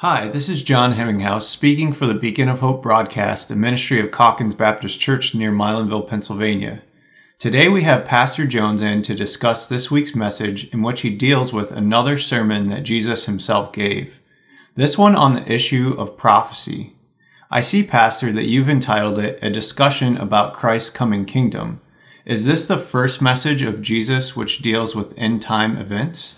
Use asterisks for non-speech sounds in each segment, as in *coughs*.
Hi, this is John Hemminghouse speaking for the Beacon of Hope broadcast, a ministry of Calkins Baptist Church near Milanville, Pennsylvania. Today we have Pastor Jones in to discuss this week's message in which he deals with another sermon that Jesus himself gave. This one on the issue of prophecy. I see, Pastor, that you've entitled it A Discussion About Christ's Coming Kingdom. Is this the first message of Jesus which deals with end time events?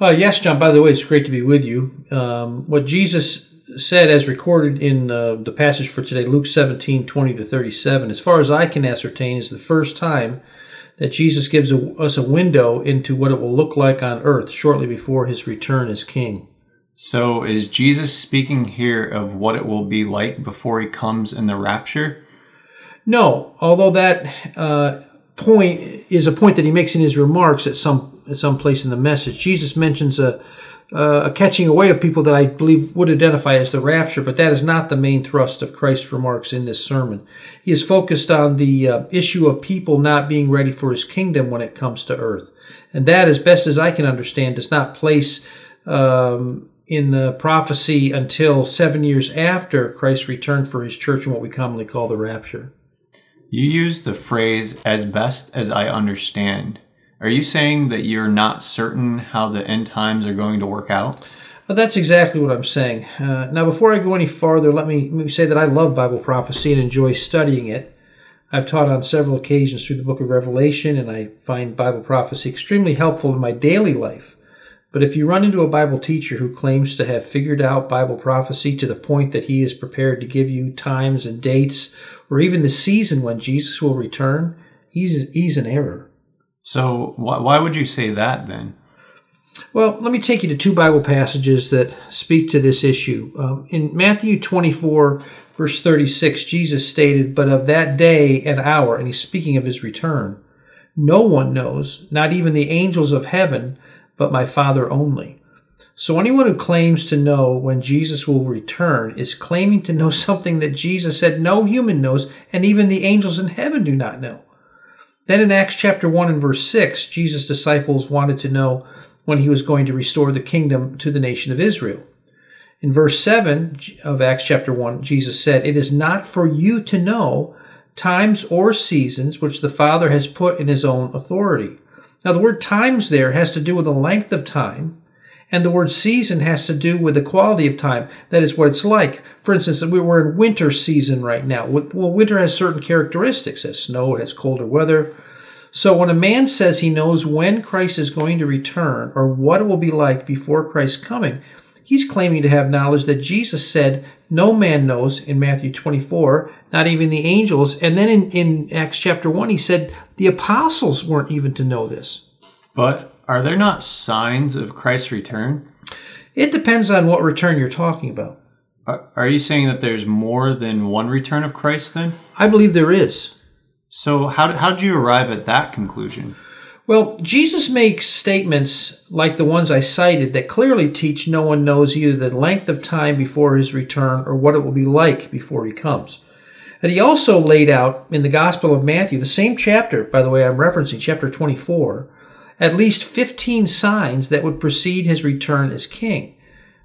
Uh, yes, John. By the way, it's great to be with you. Um, what Jesus said, as recorded in uh, the passage for today, Luke 17 20 to 37, as far as I can ascertain, is the first time that Jesus gives a, us a window into what it will look like on earth shortly before his return as king. So, is Jesus speaking here of what it will be like before he comes in the rapture? No, although that uh, point is a point that he makes in his remarks at some at some place in the message. Jesus mentions a, a catching away of people that I believe would identify as the rapture, but that is not the main thrust of Christ's remarks in this sermon. He is focused on the uh, issue of people not being ready for his kingdom when it comes to earth. And that, as best as I can understand, does not place um, in the prophecy until seven years after Christ's return for his church and what we commonly call the rapture. You use the phrase as best as I understand. Are you saying that you're not certain how the end times are going to work out? Well, that's exactly what I'm saying. Uh, now, before I go any farther, let me, let me say that I love Bible prophecy and enjoy studying it. I've taught on several occasions through the book of Revelation, and I find Bible prophecy extremely helpful in my daily life. But if you run into a Bible teacher who claims to have figured out Bible prophecy to the point that he is prepared to give you times and dates, or even the season when Jesus will return, he's, he's in error. So, wh- why would you say that then? Well, let me take you to two Bible passages that speak to this issue. Um, in Matthew 24, verse 36, Jesus stated, But of that day and hour, and he's speaking of his return, no one knows, not even the angels of heaven, but my Father only. So anyone who claims to know when Jesus will return is claiming to know *laughs* something that Jesus said no human knows, and even the angels in heaven do not know. Then in Acts chapter 1 and verse 6, Jesus' disciples wanted to know when he was going to restore the kingdom to the nation of Israel. In verse 7 of Acts chapter 1, Jesus said, It is not for you to know times or seasons which the Father has put in his own authority. Now, the word times there has to do with the length of time, and the word season has to do with the quality of time. That is what it's like. For instance, we're in winter season right now. Well, winter has certain characteristics. It has snow, it has colder weather. So when a man says he knows when Christ is going to return or what it will be like before Christ's coming, he's claiming to have knowledge that Jesus said no man knows in Matthew 24, not even the angels. And then in, in Acts chapter 1, he said the apostles weren't even to know this. But are there not signs of Christ's return? It depends on what return you're talking about. Are you saying that there's more than one return of Christ then? I believe there is. So, how, how did you arrive at that conclusion? Well, Jesus makes statements like the ones I cited that clearly teach no one knows either the length of time before his return or what it will be like before he comes. And he also laid out in the Gospel of Matthew, the same chapter, by the way, I'm referencing, chapter 24, at least 15 signs that would precede his return as king.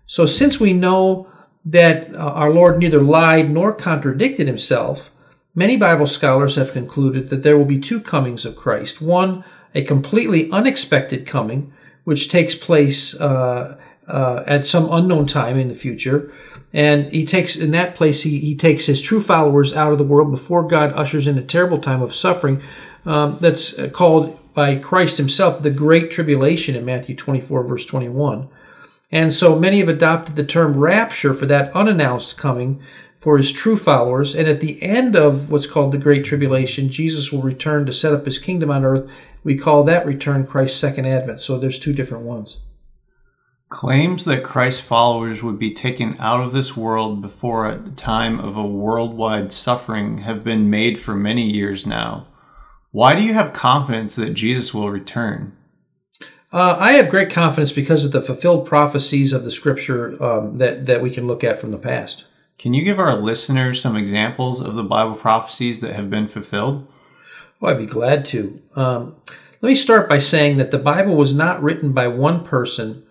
So, since we know that uh, our Lord neither lied nor contradicted himself, many Bible scholars have concluded that there will be two comings of Christ. One, a completely unexpected coming, which takes place uh, uh, at some unknown time in the future. And he takes, in that place, he, he takes his true followers out of the world before God ushers in a terrible time of suffering um, that's called by Christ himself the Great Tribulation in Matthew 24, verse 21. And so many have adopted the term rapture for that unannounced coming for his true followers. And at the end of what's called the Great Tribulation, Jesus will return to set up his kingdom on earth. We call that return Christ's second advent. So there's two different ones. Claims that Christ's followers would be taken out of this world before a time of a worldwide suffering have been made for many years now. Why do you have confidence that Jesus will return? Uh, I have great confidence because of the fulfilled prophecies of the Scripture um, that that we can look at from the past. Can you give our listeners some examples of the Bible prophecies that have been fulfilled? Well, I'd be glad to. Um, let me start by saying that the Bible was not written by one person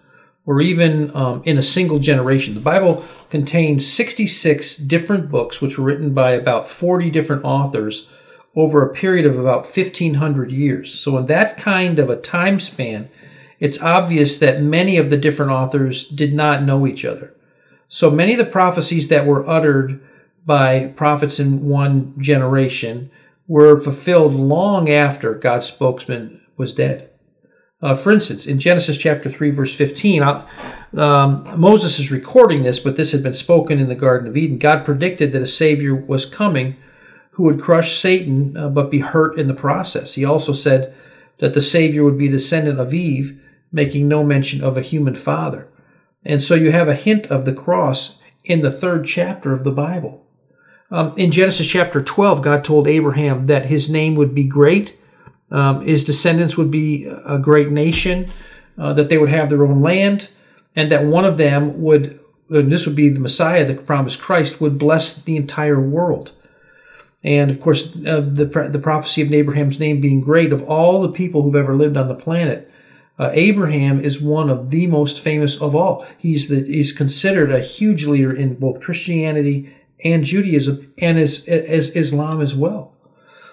or even um, in a single generation. The Bible contains 66 different books, which were written by about 40 different authors over a period of about 1500 years. So, in that kind of a time span, it's obvious that many of the different authors did not know each other. So, many of the prophecies that were uttered by prophets in one generation were fulfilled long after God's spokesman was dead. Uh, for instance, in Genesis chapter 3, verse 15, um, Moses is recording this, but this had been spoken in the Garden of Eden. God predicted that a Savior was coming who would crush Satan uh, but be hurt in the process. He also said that the Savior would be a descendant of Eve, making no mention of a human father. And so you have a hint of the cross in the third chapter of the Bible. Um, in Genesis chapter 12, God told Abraham that his name would be great, um, his descendants would be a great nation, uh, that they would have their own land, and that one of them would, and this would be the Messiah, the promised Christ, would bless the entire world. And of course, uh, the, the prophecy of Abraham's name being great, of all the people who've ever lived on the planet, uh, Abraham is one of the most famous of all. He's the, he's considered a huge leader in both Christianity and Judaism and as, as Islam as well.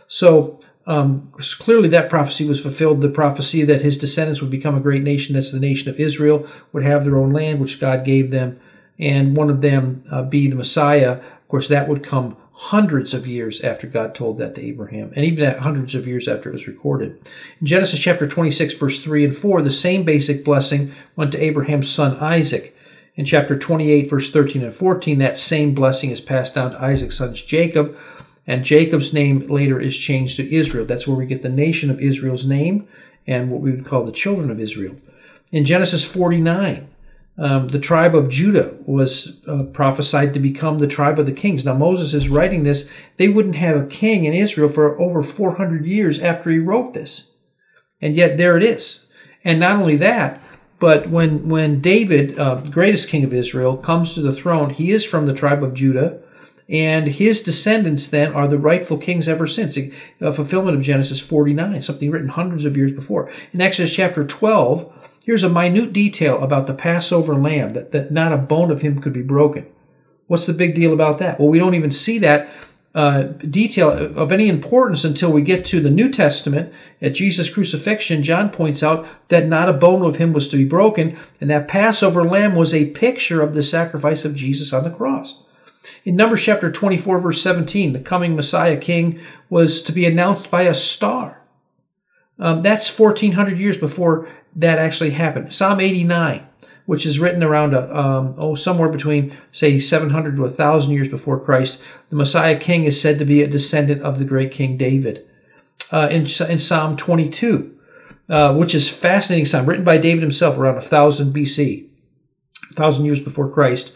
So um, clearly that prophecy was fulfilled. The prophecy that his descendants would become a great nation, that's the nation of Israel, would have their own land, which God gave them, and one of them uh, be the Messiah. Of course, that would come hundreds of years after God told that to Abraham, and even hundreds of years after it was recorded. In Genesis chapter 26, verse 3 and 4, the same basic blessing went to Abraham's son Isaac. In chapter 28, verse 13 and 14, that same blessing is passed down to Isaac's sons Jacob, and Jacob's name later is changed to Israel. That's where we get the nation of Israel's name and what we would call the children of Israel. In Genesis 49, um, the tribe of Judah was uh, prophesied to become the tribe of the kings. Now, Moses is writing this. They wouldn't have a king in Israel for over 400 years after he wrote this. And yet, there it is. And not only that, but when, when David, uh, greatest king of Israel, comes to the throne, he is from the tribe of Judah. And his descendants then are the rightful kings ever since. A fulfillment of Genesis 49, something written hundreds of years before. In Exodus chapter 12, Here's a minute detail about the Passover lamb that, that not a bone of him could be broken. What's the big deal about that? Well, we don't even see that uh, detail of any importance until we get to the New Testament. At Jesus' crucifixion, John points out that not a bone of him was to be broken, and that Passover lamb was a picture of the sacrifice of Jesus on the cross. In Numbers chapter 24, verse 17, the coming Messiah King was to be announced by a star. Um, that's 1400 years before that actually happened. Psalm 89, which is written around a, um, oh somewhere between say 700 to 1000 years before Christ, the Messiah King is said to be a descendant of the great King David. Uh, in, in Psalm 22, uh, which is fascinating psalm written by David himself around 1000 BC, 1000 years before Christ.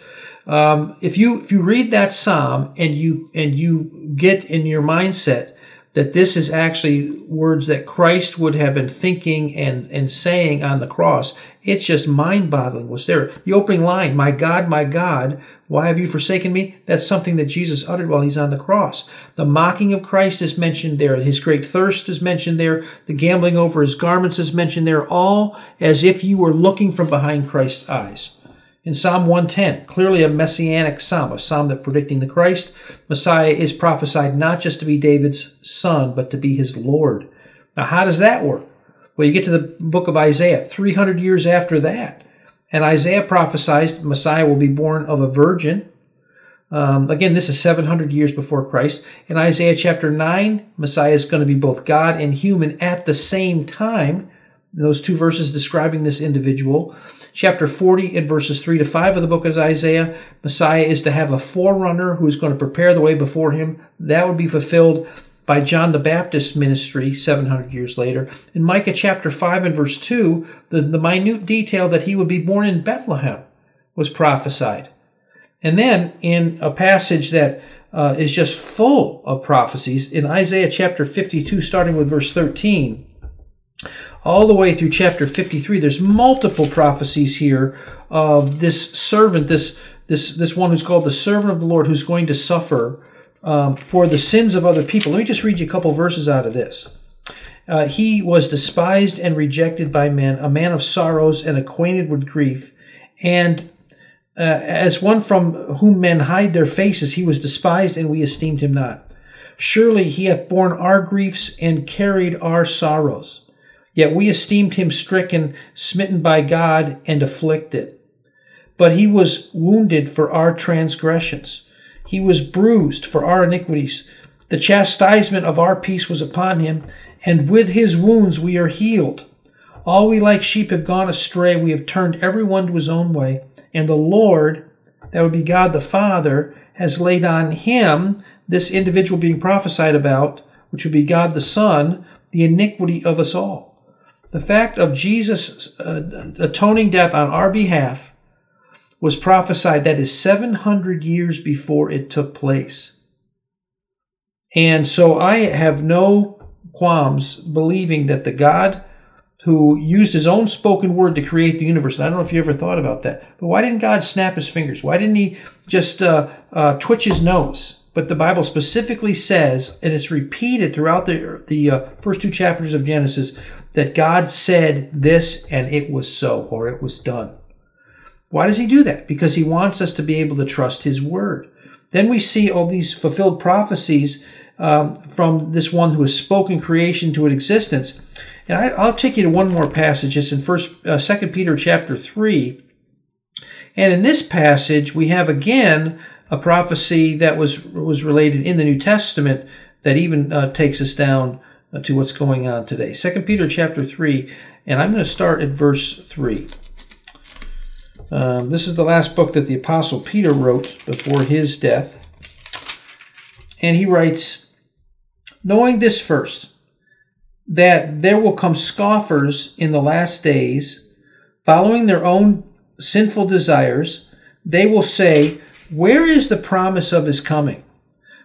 Um, if you if you read that psalm and you and you get in your mindset that this is actually words that Christ would have been thinking and, and saying on the cross. It's just mind boggling what's there. The opening line, My God, my God, why have you forsaken me? That's something that Jesus uttered while he's on the cross. The mocking of Christ is mentioned there. His great thirst is mentioned there. The gambling over his garments is mentioned there, all as if you were looking from behind Christ's eyes. In Psalm 110, clearly a messianic psalm, a psalm that predicting the Christ, Messiah is prophesied not just to be David's son, but to be his Lord. Now, how does that work? Well, you get to the book of Isaiah, 300 years after that. And Isaiah prophesies Messiah will be born of a virgin. Um, again, this is 700 years before Christ. In Isaiah chapter 9, Messiah is going to be both God and human at the same time. Those two verses describing this individual. Chapter 40 and verses 3 to 5 of the book of Isaiah, Messiah is to have a forerunner who is going to prepare the way before him. That would be fulfilled by John the Baptist's ministry 700 years later. In Micah chapter 5 and verse 2, the, the minute detail that he would be born in Bethlehem was prophesied. And then in a passage that uh, is just full of prophecies, in Isaiah chapter 52, starting with verse 13, all the way through chapter 53 there's multiple prophecies here of this servant this this this one who's called the servant of the lord who's going to suffer um, for the sins of other people let me just read you a couple verses out of this uh, he was despised and rejected by men a man of sorrows and acquainted with grief And uh, as one from whom men hide their faces, he was despised, and we esteemed him not. Surely he hath borne our griefs and carried our sorrows. Yet we esteemed him stricken, smitten by God, and afflicted. But he was wounded for our transgressions, he was bruised for our iniquities. The chastisement of our peace was upon him, and with his wounds we are healed. All we like sheep have gone astray, we have turned every one to his own way, and the Lord, that would be God the Father, has laid on him, this individual being prophesied about, which would be God the Son, the iniquity of us all. The fact of Jesus' uh, atoning death on our behalf was prophesied that is 700 years before it took place. And so I have no qualms believing that the God who used his own spoken word to create the universe, and I don't know if you ever thought about that, but why didn't God snap his fingers? Why didn't he just uh, uh, twitch his nose? But the Bible specifically says, and it's repeated throughout the, the uh, first two chapters of Genesis, that God said this and it was so, or it was done. Why does he do that? Because he wants us to be able to trust his word. Then we see all these fulfilled prophecies um, from this one who has spoken creation to an existence. And I, will take you to one more passage. It's in First, uh, Second Peter chapter three, and in this passage we have again a prophecy that was was related in the New Testament that even uh, takes us down uh, to what's going on today. Second Peter chapter three, and I'm going to start at verse three. Um, this is the last book that the Apostle Peter wrote before his death. And he writes, Knowing this first, that there will come scoffers in the last days, following their own sinful desires, they will say, Where is the promise of his coming?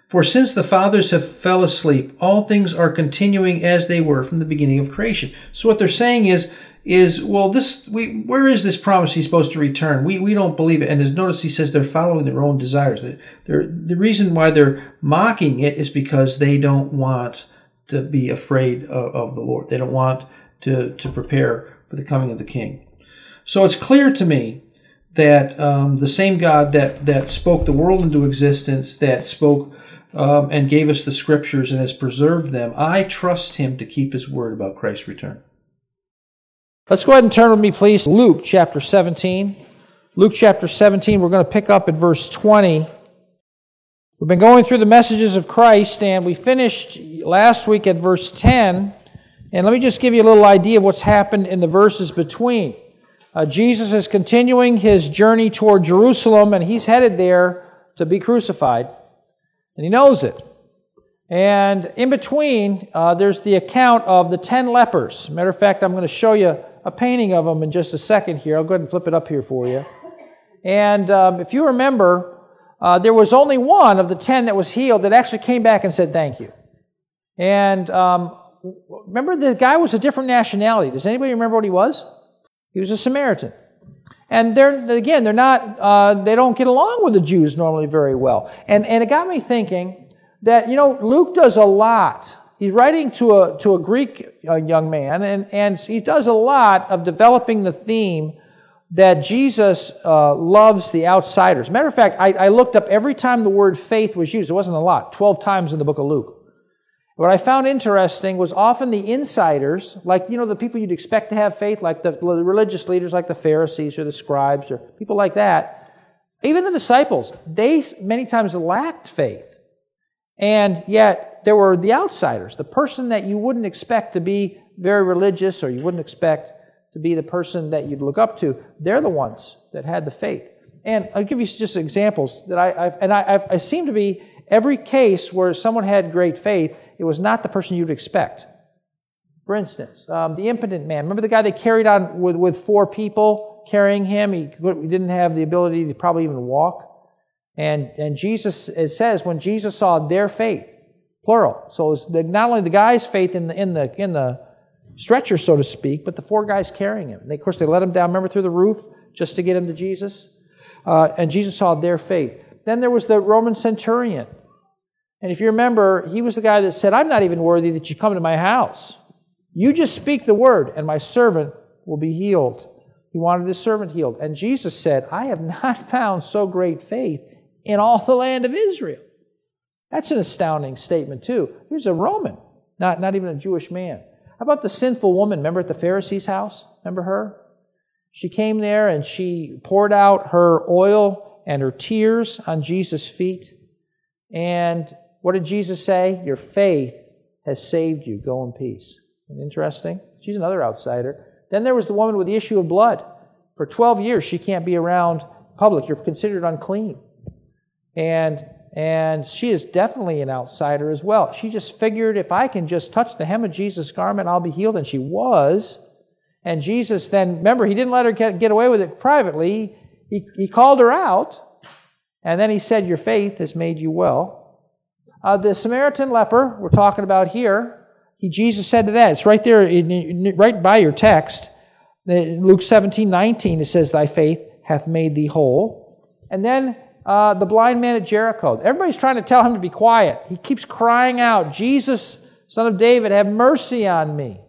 For since the fathers have fell asleep, all things are continuing as they were from the beginning of creation. So what they're saying is, is well, this we where is this promise he's supposed to return? We we don't believe it. And as notice he says they're following their own desires. They're, the reason why they're mocking it is because they don't want to be afraid of, of the Lord. They don't want to to prepare for the coming of the King. So it's clear to me that um, the same God that that spoke the world into existence, that spoke um, and gave us the scriptures and has preserved them, I trust Him to keep His word about Christ's return. Let's go ahead and turn with me, please, Luke chapter 17. Luke chapter 17, we're going to pick up at verse 20. We've been going through the messages of Christ, and we finished last week at verse 10. And let me just give you a little idea of what's happened in the verses between. Uh, Jesus is continuing his journey toward Jerusalem, and he's headed there to be crucified. And he knows it. And in between, uh, there's the account of the ten lepers. Matter of fact, I'm going to show you a painting of them in just a second here. I'll go ahead and flip it up here for you. And um, if you remember, uh, there was only one of the ten that was healed that actually came back and said thank you. And um, remember, the guy was a different nationality. Does anybody remember what he was? He was a Samaritan. And they're again, they're not, uh, they don't get along with the Jews normally very well. And and it got me thinking that you know Luke does a lot he's writing to a, to a Greek uh, young man, and, and he does a lot of developing the theme that Jesus uh, loves the outsiders. Matter of fact, I, I, looked up every time the word faith was used. It wasn't a lot, 12 times in the book of Luke. What I found interesting was often the insiders, like, you know, the people you'd expect to have faith, like the, religious leaders, like the Pharisees or the scribes or people like that, even the disciples, they many times lacked faith. And yet, there were the outsiders, the person that you wouldn't expect to be very religious or you wouldn't expect to be the person that you'd look up to. They're the ones that had the faith. And I'll give you just examples that I, I've, and I, I've, I seem to be every case where someone had great faith, it was not the person you'd expect. For instance, um, the impotent man. Remember the guy they carried on with, with four people carrying him? He, didn't have the ability to probably even walk. And, and Jesus, it says, when Jesus saw their faith, plural. So it's the, not only the guy's faith in the, in, the, in the stretcher, so to speak, but the four guys carrying him. And they, of course, they let him down, remember, through the roof just to get him to Jesus. Uh, and Jesus saw their faith. Then there was the Roman centurion. And if you remember, he was the guy that said, I'm not even worthy that you come to my house. You just speak the word, and my servant will be healed. He wanted his servant healed. And Jesus said, I have not *laughs* found so great faith in all the land of Israel. That's an astounding statement, too. Here's a Roman, not, not even a Jewish man. How about the sinful woman? Remember at the Pharisee's house? Remember her? She came there and she poured out her oil and her tears on Jesus' feet. And what did Jesus say? Your faith has saved you. Go in peace. Interesting? She's another outsider. Then there was the woman with the issue of blood. For 12 years, she can't be around public. You're considered unclean. And and she is definitely an outsider as well. She just figured if I can just touch the hem of Jesus' garment, I'll be healed. And she was. And Jesus then, remember, he didn't let her get, get away with it privately. He, he called her out. And then he said, Your faith has made you well. Uh, the Samaritan leper we're talking about here, he, Jesus said to that, it's right there, in, right by your text. Luke 17, 19, it says, Thy faith hath made thee whole. And then uh, the blind man at Jericho. Everybody's trying to tell him to be quiet. He keeps crying out, Jesus, son of David, have mercy on me.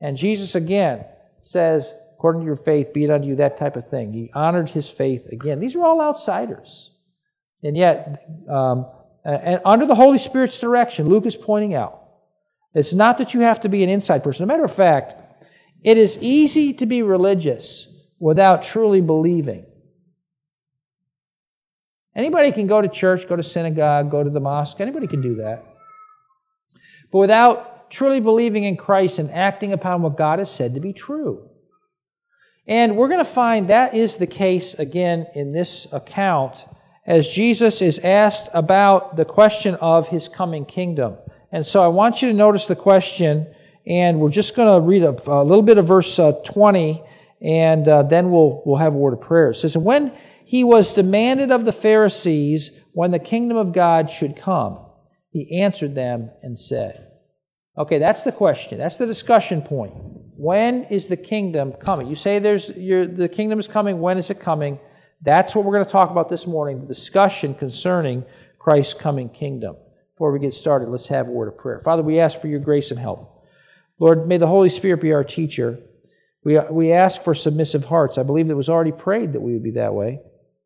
And Jesus again says, according to your faith, be it unto you, that type of thing. He honored his faith again. These are all outsiders. And yet, um, Uh, and under the Holy Spirit's direction, Luke is pointing out, it's not that you have to be an inside person. As a matter of fact, it is easy to be religious without truly believing. Anybody can go to church, go to synagogue, go to the mosque. Anybody can do that. But without truly believing in Christ and acting upon what God has said to be true. And we're going to find that is the case again in this account as Jesus is asked about the question of his coming kingdom. And so I want you to notice the question, and we're just going to read a, a little bit of verse uh, 20, and uh, then we'll, we'll have a word of prayer. It says, when he was demanded of the Pharisees when the kingdom of God should come. He answered them and said, Okay, that's the question. That's the discussion point. When is the kingdom coming? You say there's the kingdom is coming. When is it coming? That's what we're going to talk about this morning the discussion concerning Christ's coming kingdom. Before we get started, let's have a word of prayer. Father, we ask for your grace and help. Lord, may the Holy Spirit be our teacher. We, we ask for submissive hearts. I believe it was already prayed that we would be that way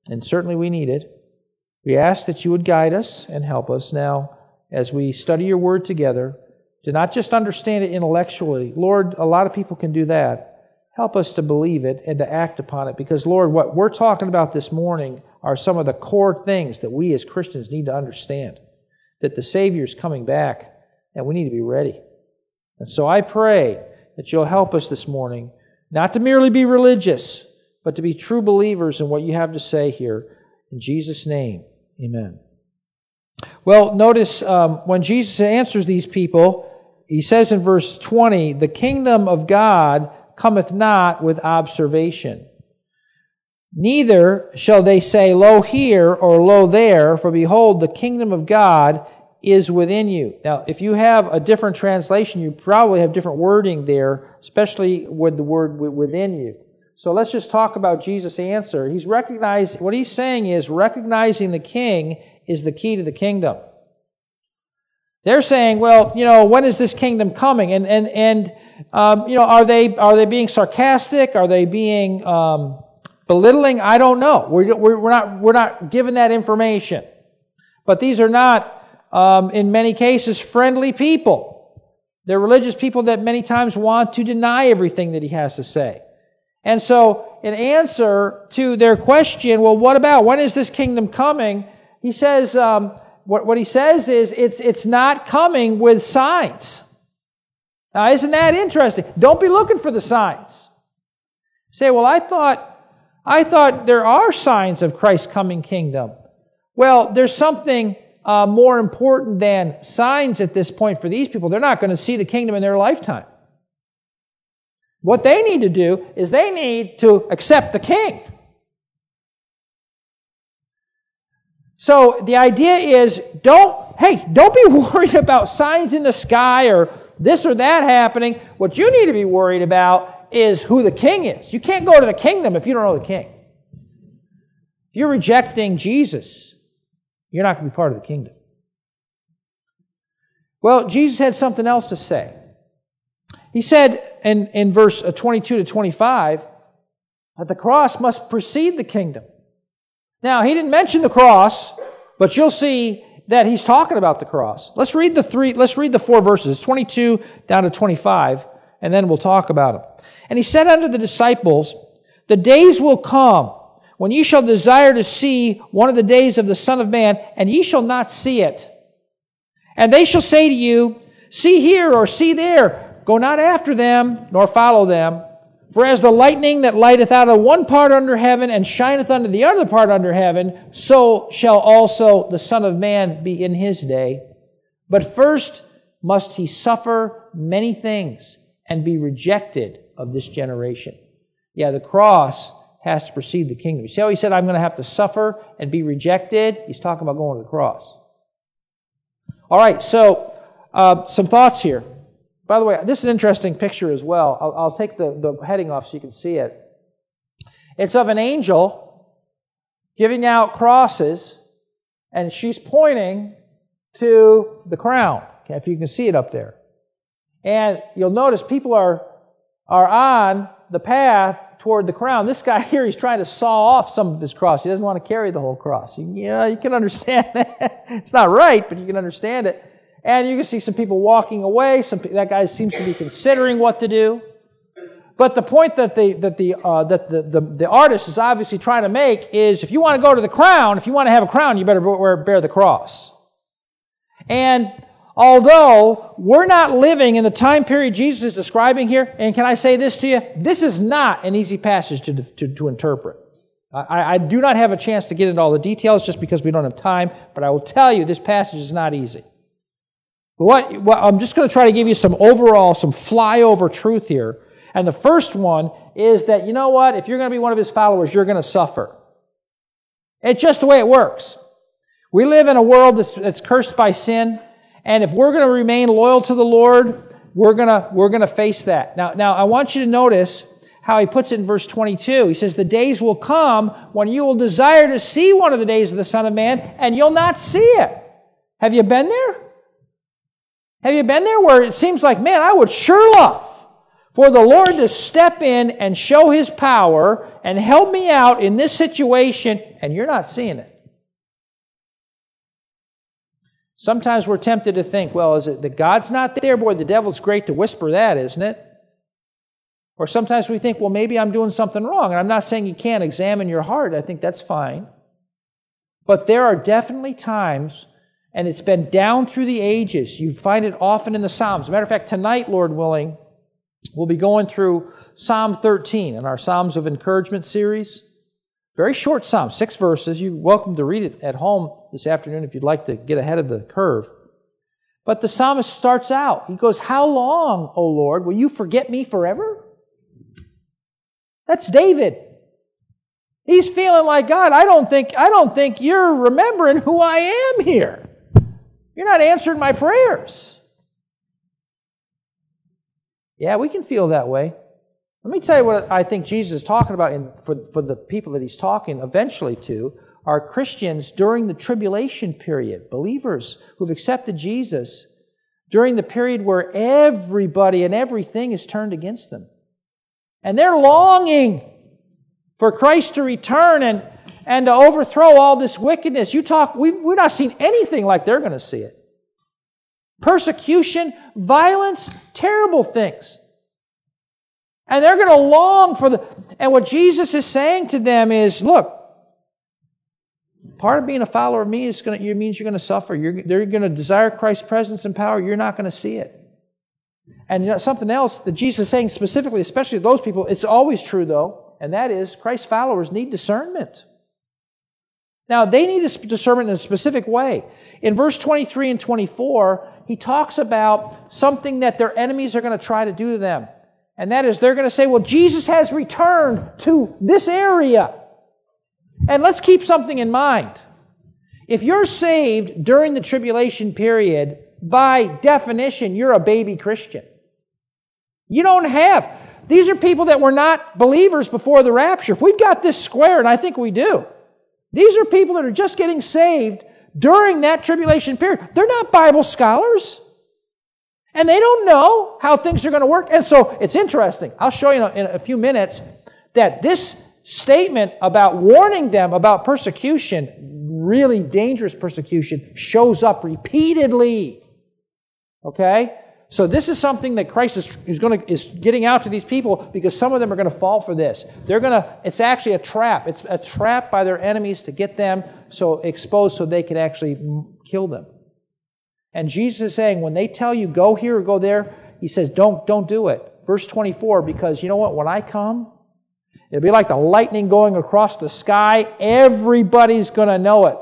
and certainly we need it. We ask that you would guide us and help us now as we study your word together to not just understand it intellectually. Lord, a lot of people can do that. Help us to believe it and to act upon it because, Lord, what we're talking about this morning are some of the core things that we as Christians need to understand that the Savior is coming back and we need to be ready. And so I pray that you'll help us this morning not to merely be religious, but to be true believers in what you have to say here. In Jesus' name, amen. Well, notice um, when Jesus answers these people, he says in verse 20, The kingdom of God cometh not with observation. Neither shall they say, Lo here or lo there, for behold, the kingdom of God is within you. Now, if you have a different translation, you probably have different wording there, especially with the word within you. So let's just talk about Jesus' answer. He's recognized, what he's saying is recognizing the king is the key to the kingdom. They're saying, well, you know, when is this kingdom coming? And, and, and, um, you know, are they, are they being sarcastic? Are they being, um, belittling? I don't know. We're, we're, not, we're not given that information. But these are not, um, in many cases, friendly people. They're religious people that many times want to deny everything that he has to say. And so, in answer to their question, well, what about when is this kingdom coming? He says, um, what, what he says is, it's, it's not coming with signs. Now, isn't that interesting? Don't be looking for the signs. Say, well, I thought, I thought there are signs of Christ's coming kingdom. Well, there's something uh, more important than signs at this point for these people. They're not going to see the kingdom in their lifetime. What they need to do is they need to accept the king. So the idea is don't, hey, don't be *laughs* worried about signs in the sky or this or that happening. What you need to be worried about is who the king is. You can't go to the kingdom if you don't know the king. If you're rejecting Jesus, you're not going to be part of the kingdom. Well, Jesus had something else to say. He said in, in verse uh, 22 to 25, That the cross must precede the kingdom. Now, he didn't mention the cross, but you'll see that he's talking about the cross. Let's read the three, let's read the four verses, 22 down to 25, and then we'll talk about them. And he said unto the disciples, The days will come when ye shall desire to see one of the days of the Son of Man, and ye shall not see it. And they shall say to you, See here or see there. Go not after them, nor follow them. For as the lightning that lighteth out of one part under heaven and shineth unto the other part under heaven, so shall also the Son of Man be in his day. But first must he suffer many things and be rejected of this generation. Yeah, the cross has to precede the kingdom. You see how he said, I'm going to have to suffer and be rejected? He's talking about going to the cross. All right, so uh, some thoughts here. By the way, this is an interesting picture as well. I'll, I'll take the, the heading off so you can see it. It's of an angel giving out crosses, and she's pointing to the crown. Okay, if you can see it up there. And you'll notice people are, are on the path toward the crown. This guy *laughs* here, he's trying to saw off some of his cross. He doesn't want to carry the whole cross. You, you know, you can understand *laughs* that. it's not right, but you can understand it. And you can see some people walking away. Some that guy seems to be considering what to do. But the point that the that the uh, that the, the, the artist is obviously trying to make is, if you want to go to the crown, if you want to have a crown, you better bear, bear the cross. And although we're not living in the time period Jesus is describing here, and can I say this to you? This is not an easy passage to to, to interpret. I, I do not have a chance to get into all the details just because we don't have time, but I will tell you this passage is not easy. What, what, I'm just going to try to give you some overall, some flyover truth here. And the first one is that, you know what? If you're going to be one of his followers, you're going to suffer. It's just the way it works. We live in a world that's, that's cursed by sin. And if we're going to remain loyal to the Lord, we're going to, we're going to face that. Now, now, I want you to notice how he puts it in verse 22. He says, The days will come when you will desire to see one of the days of the Son of Man, and you'll not see it. Have you been there? Have you been there where it seems like, man, I would sure love for the Lord to step in and show his power and help me out in this situation, and you're not seeing it? Sometimes we're tempted to think, well, is it that God's not there? Boy, the devil's great to whisper that, isn't it? Or sometimes we think, well, maybe I'm doing something wrong. And I'm not saying you can't examine your heart, I think that's fine. But there are definitely times and it's been down through the ages. You find it often in the Psalms. Matter of fact, tonight, Lord willing, we'll be going through Psalm 13 in our Psalms of Encouragement series. Very short psalm, six verses. You're welcome to read it at home this afternoon if you'd like to get ahead of the curve. But the psalmist starts out. He goes, How long, O Lord, will you forget me forever? That's David. He's feeling like God, I don't think I don't think you're remembering who I am here. You're not answering my prayers. Yeah, we can feel that way. Let me tell you what I think Jesus is talking about in, for, for the people that he's talking eventually to are Christians during the tribulation period, believers who've accepted Jesus during the period where everybody and everything is turned against them. And they're longing for Christ to return and and to overthrow all this wickedness. You talk, we've, we've not seen anything like they're going to see it. Persecution, violence, terrible things. And they're going to long for the. And what Jesus is saying to them is look, part of being a follower of me is going to, it means you're going to suffer. You're, they're going to desire Christ's presence and power. You're not going to see it. And you know, something else that Jesus is saying specifically, especially to those people, it's always true though, and that is Christ's followers need discernment. Now, they need discernment in a specific way. In verse 23 and 24, he talks about something that their enemies are going to try to do to them. And that is, they're going to say, well, Jesus has returned to this area. And let's keep something in mind. If you're saved during the tribulation period, by definition, you're a baby Christian. You don't have. These are people that were not believers before the rapture. If we've got this square, and I think we do, these are people that are just getting saved during that tribulation period. They're not Bible scholars. And they don't know how things are going to work. And so it's interesting. I'll show you in a, few minutes that this statement about warning them about persecution, really dangerous persecution, shows up repeatedly. Okay? So this is something that Christ is, is going to is getting out to these people because some of them are going to fall for this. They're going to. It's actually a trap. It's a trap by their enemies to get them so exposed so they can actually kill them. And Jesus is saying when they tell you go here or go there, he says don't don't do it. Verse 24 because you know what? When I come, it'll be like the lightning going across the sky. Everybody's going to know it.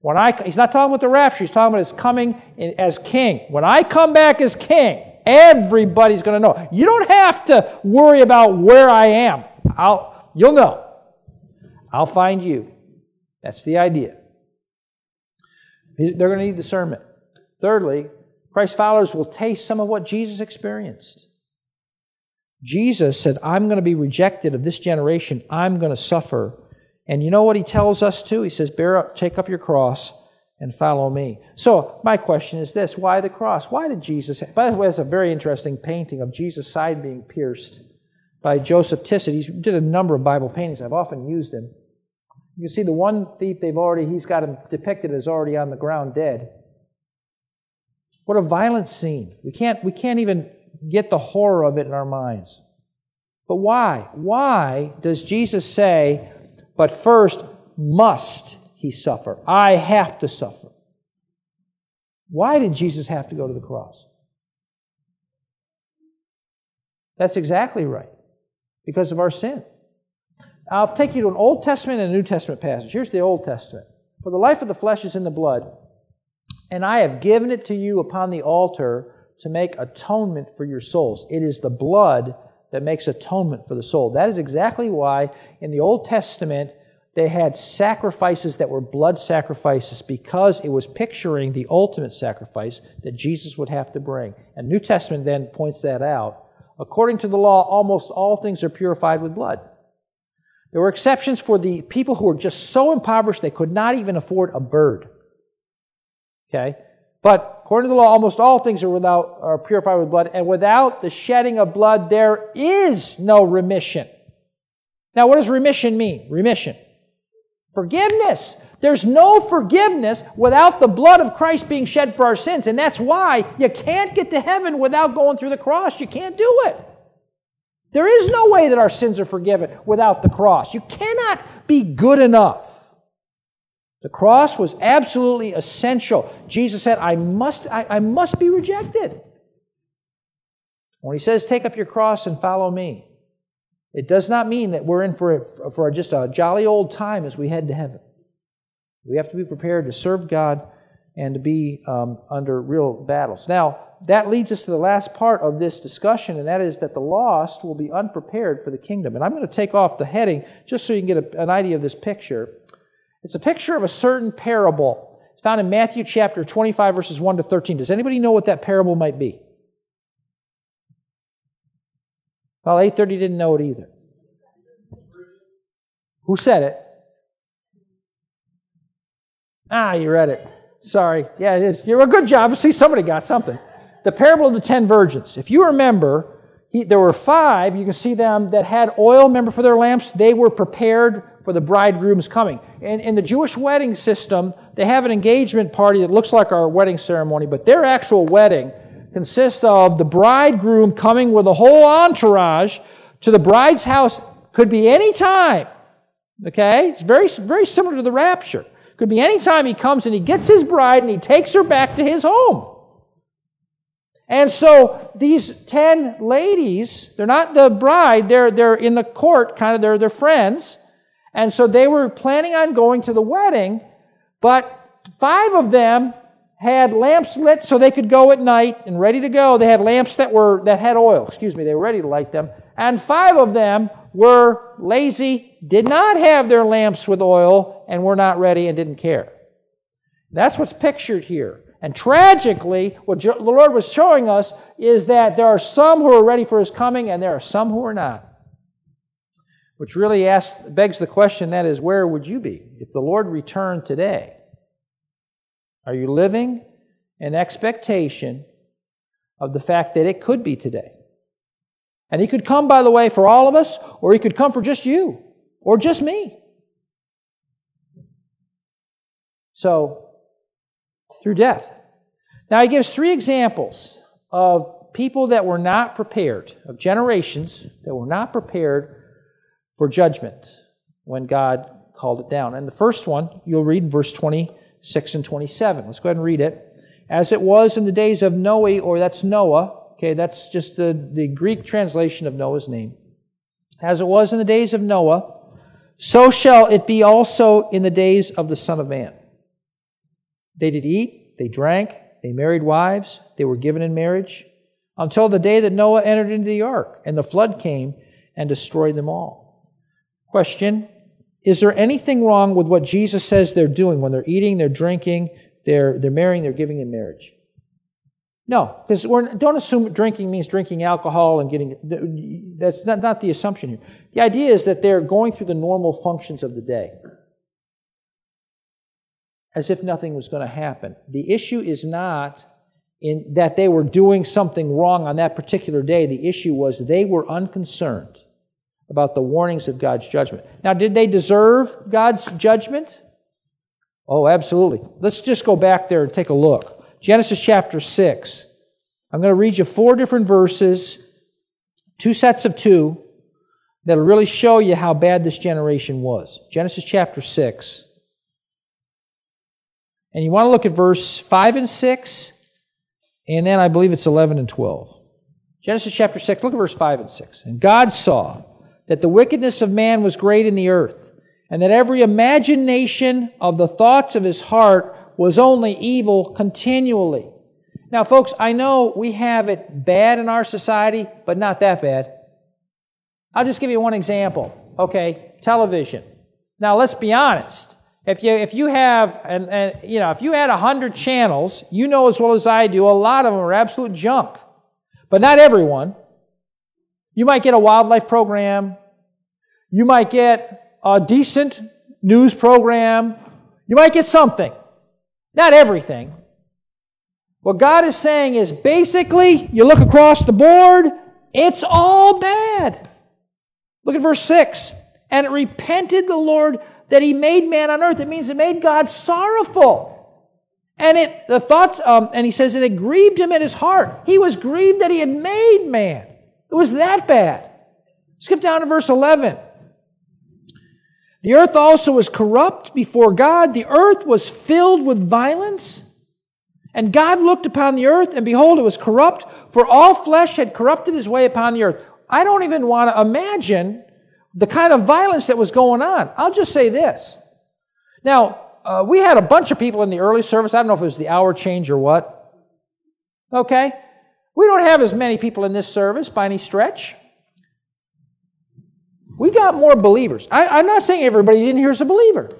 When I, he's not talking about the rapture, he's talking about his coming in, as king. When I come back as king, everybody's going to know. You don't have to worry about where I am. I'll, you'll know. I'll find you. That's the idea. They're going to need discernment. Thirdly, Christ's followers will taste some of what Jesus experienced. Jesus said, I'm going to be rejected of this generation. I'm going to suffer and you know what he tells us to? He says, Bear up, take up your cross and follow me. So, my question is this why the cross? Why did Jesus? By the way, it's a very interesting painting of Jesus' side being pierced by Joseph Tissot. He did a number of Bible paintings. I've often used him. You can see the one thief they've already, he's got him depicted as already on the ground dead. What a violent scene. We can't, we can't even get the horror of it in our minds. But why? Why does Jesus say, but first, must he suffer? I have to suffer. Why did Jesus have to go to the cross? That's exactly right. Because of our sin. I'll take you to an Old Testament and a New Testament passage. Here's the Old Testament. For the life of the flesh is in the blood, and I have given it to you upon the altar to make atonement for your souls. It is the blood that makes atonement for the soul. That is exactly why in the Old Testament they had sacrifices that were blood sacrifices because it was picturing the ultimate sacrifice that Jesus would have to bring. And New Testament then points that out. According to the law, almost all things are purified with blood. There were exceptions for the people who were just so impoverished they could not even afford a bird. Okay? But according to the law, almost all things are without are purified with blood, and without the shedding of blood, there is no remission. Now, what does remission mean? Remission. Forgiveness. There's no forgiveness without the blood of Christ being shed for our sins. And that's why you can't get to heaven without going through the cross. You can't do it. There is no way that our sins are forgiven without the cross. You cannot be good enough. The cross was absolutely essential. Jesus said, I must, I, I must be rejected. When he says, Take up your cross and follow me, it does not mean that we're in for, for just a jolly old time as we head to heaven. We have to be prepared to serve God and to be um, under real battles. Now, that leads us to the last part of this discussion, and that is that the lost will be unprepared for the kingdom. And I'm going to take off the heading just so you can get a, an idea of this picture. It's a picture of a certain parable. Found in Matthew chapter 25, verses 1 to 13. Does anybody know what that parable might be? Well, 830 didn't know it either. Who said it? Ah, you read it. Sorry. Yeah, it is. You're a good job. See, somebody got something. The parable of the ten virgins. If you remember, he, there were five, you can see them, that had oil, remember, for their lamps. They were prepared for the bridegroom's coming. In, in the Jewish wedding system, they have an engagement party that looks like our wedding ceremony, but their actual wedding consists of the bridegroom coming with a whole entourage to the bride's house. Could be any time. Okay? It's very, very similar to the rapture. Could be any time he comes and he gets his bride and he takes her back to his home. And so these 10 ladies, they're not the bride, they're, they're in the court, kind of, they're their friends. And so they were planning on going to the wedding, but five of them had lamps lit so they could go at night and ready to go. They had lamps that were that had oil, excuse me, they were ready to light them. And five of them were lazy, did not have their lamps with oil, and were not ready and didn't care. That's what's pictured here. And tragically, what the Lord was showing us is that there are some who are ready for his coming and there are some who are not. Which really asks, begs the question that is, where would you be if the Lord returned today? Are you living in expectation of the fact that it could be today? And He could come, by the way, for all of us, or He could come for just you. or just me. So, through death. Now, he gives three examples of people that were not prepared, of generations that were not prepared for judgment when God called it down. And the first one, you'll read in verse 26 and 27. Let's go ahead and read it. As it was in the days of Noe, or that's Noah, okay, that's just the, the Greek translation of Noah's name. As it was in the days of Noah, so shall it be also in the days of the Son of Man. They did eat, they drank, they married wives, they were given in marriage, until the day that Noah entered into the ark, and the flood came and destroyed them all. Question Is there anything wrong with what Jesus says they're doing when they're eating, they're drinking, they're, they're marrying, they're giving in marriage? No, because don't assume drinking means drinking alcohol and getting. That's not, not the assumption here. The idea is that they're going through the normal functions of the day as if nothing was going to happen. The issue is not in that they were doing something wrong on that particular day. The issue was they were unconcerned about the warnings of God's judgment. Now, did they deserve God's judgment? Oh, absolutely. Let's just go back there and take a look. Genesis chapter 6. I'm going to read you four different verses, two sets of two, that'll really show you how bad this generation was. Genesis chapter 6. And you want to look at verse 5 and 6, and then I believe it's 11 and 12. Genesis chapter 6, look at verse 5 and 6. And God saw that the wickedness of man was great in the earth, and that every imagination of the thoughts of his heart was only evil continually. Now, folks, I know we have it bad in our society, but not that bad. I'll just give you one example. Okay, television. Now, let's be honest. If you if you have and, and you know if you had a hundred channels, you know as well as I do, a lot of them are absolute junk. But not everyone. You might get a wildlife program. You might get a decent news program. You might get something. Not everything. What God is saying is basically, you look across the board, it's all bad. Look at verse 6. And it repented the Lord that he made man on earth. It means it made God sorrowful. And it, the thoughts, um, and he says, and it grieved him in his heart. He was grieved that he had made man. It was that bad. Skip down to verse 11. The earth also was corrupt before God. The earth was filled with violence. And God looked upon the earth, and behold, it was corrupt, for all flesh had corrupted his way upon the earth. I don't even want to imagine the kind of violence that was going on. I'll just say this. Now, uh, we had a bunch of people in the early service. I don't know if it was the hour change or what. Okay? We don't have as many people in this service by any stretch. We got more believers. I, am not saying everybody in here is a believer.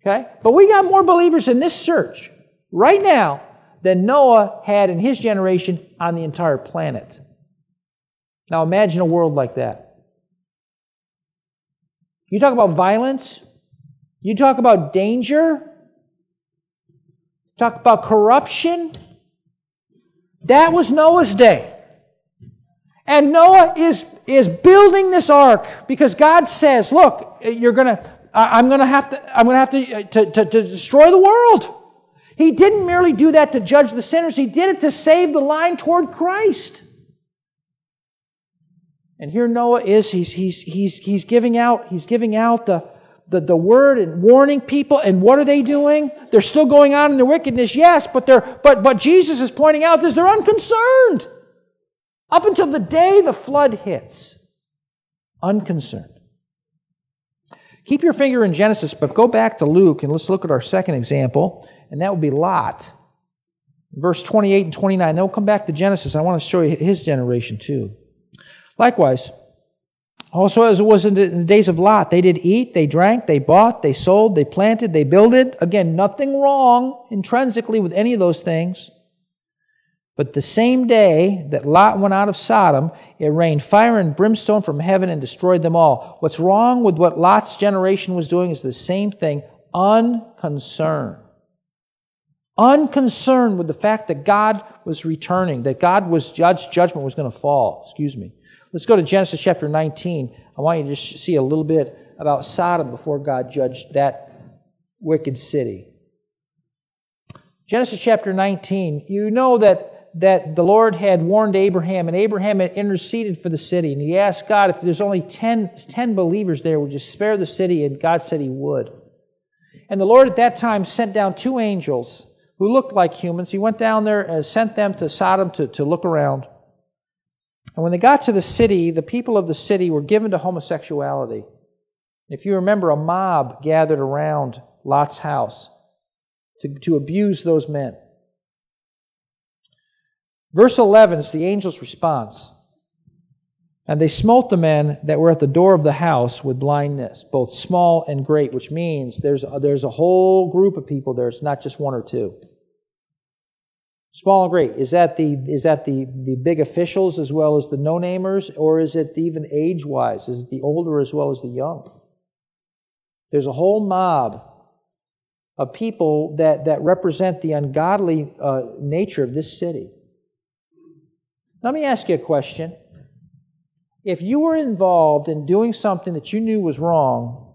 Okay? But we got more believers in this church right now than Noah had in his generation on the entire planet. Now imagine a world like that. You talk about violence, you talk about danger, talk about corruption. That was Noah's day. And Noah is, is building this ark because God says, look, you're gonna, I'm gonna have to, I'm gonna have to, uh, to, to, to destroy the world. He didn't merely do that to judge the sinners, he did it to save the line toward Christ. And here Noah is, he's, he's, he's, he's giving out, he's giving out the, the, the word and warning people. And what are they doing? They're still going on in their wickedness, yes, but they're but but Jesus is pointing out that they're unconcerned. Up until the day the flood hits. Unconcerned. Keep your finger in Genesis, but go back to Luke and let's look at our second example, and that would be Lot. Verse 28 and 29. Then we'll come back to Genesis. I want to show you his generation too. Likewise, also as it was in the, days of Lot, they did eat, they drank, they bought, they sold, they planted, they builded. Again, nothing wrong intrinsically with any of those things. But the same day that Lot went out of Sodom, it rained fire and brimstone from heaven and destroyed them all. What's wrong with what Lot's generation was doing is the same thing unconcerned. Unconcerned with the fact that God was returning, that God was judged, judgment was going to fall. Excuse me. Let's go to Genesis chapter 19. I want you to just see a little bit about Sodom before God judged that wicked city. Genesis chapter 19, you know that, that the Lord had warned Abraham, and Abraham had interceded for the city. And he asked God if there's only 10, 10 believers there, would you spare the city? And God said he would. And the Lord at that time sent down two angels who looked like humans. He went down there and sent them to Sodom to, to look around. And when they got to the city, the people of the city were given to homosexuality. If you remember, a mob gathered around Lot's house to, to abuse those men. Verse 11 is the angel's response. And they smote the men that were at the door of the house with blindness, both small and great, which means there's a, there's a whole group of people there. It's not just one or two. Small and great. Is that the is that the, the big officials as well as the no-namers, or is it even age-wise? Is it the older as well as the young? There's a whole mob of people that, that represent the ungodly uh, nature of this city. Let me ask you a question. If you were involved in doing something that you knew was wrong,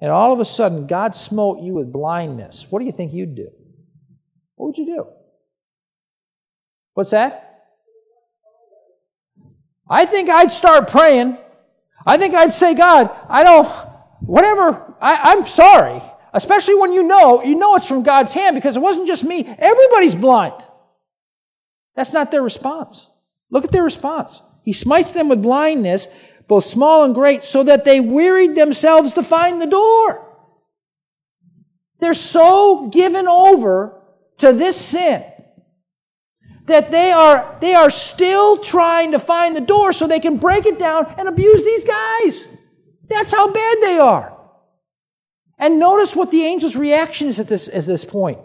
and all of a sudden God smote you with blindness, what do you think you'd do? What would you do? What's that? I think I'd start praying. I think I'd say, God, I don't, whatever, I, I'm sorry. Especially when you know, you know it's from God's hand because it wasn't just me. Everybody's blind. That's not their response. Look at their response. He smites them with blindness, both small and great, so that they wearied themselves to find the door. They're so given over to this sin that they are, they are still trying to find the door so they can break it down and abuse these guys. That's how bad they are. And notice what the angel's reaction is at this, at this point.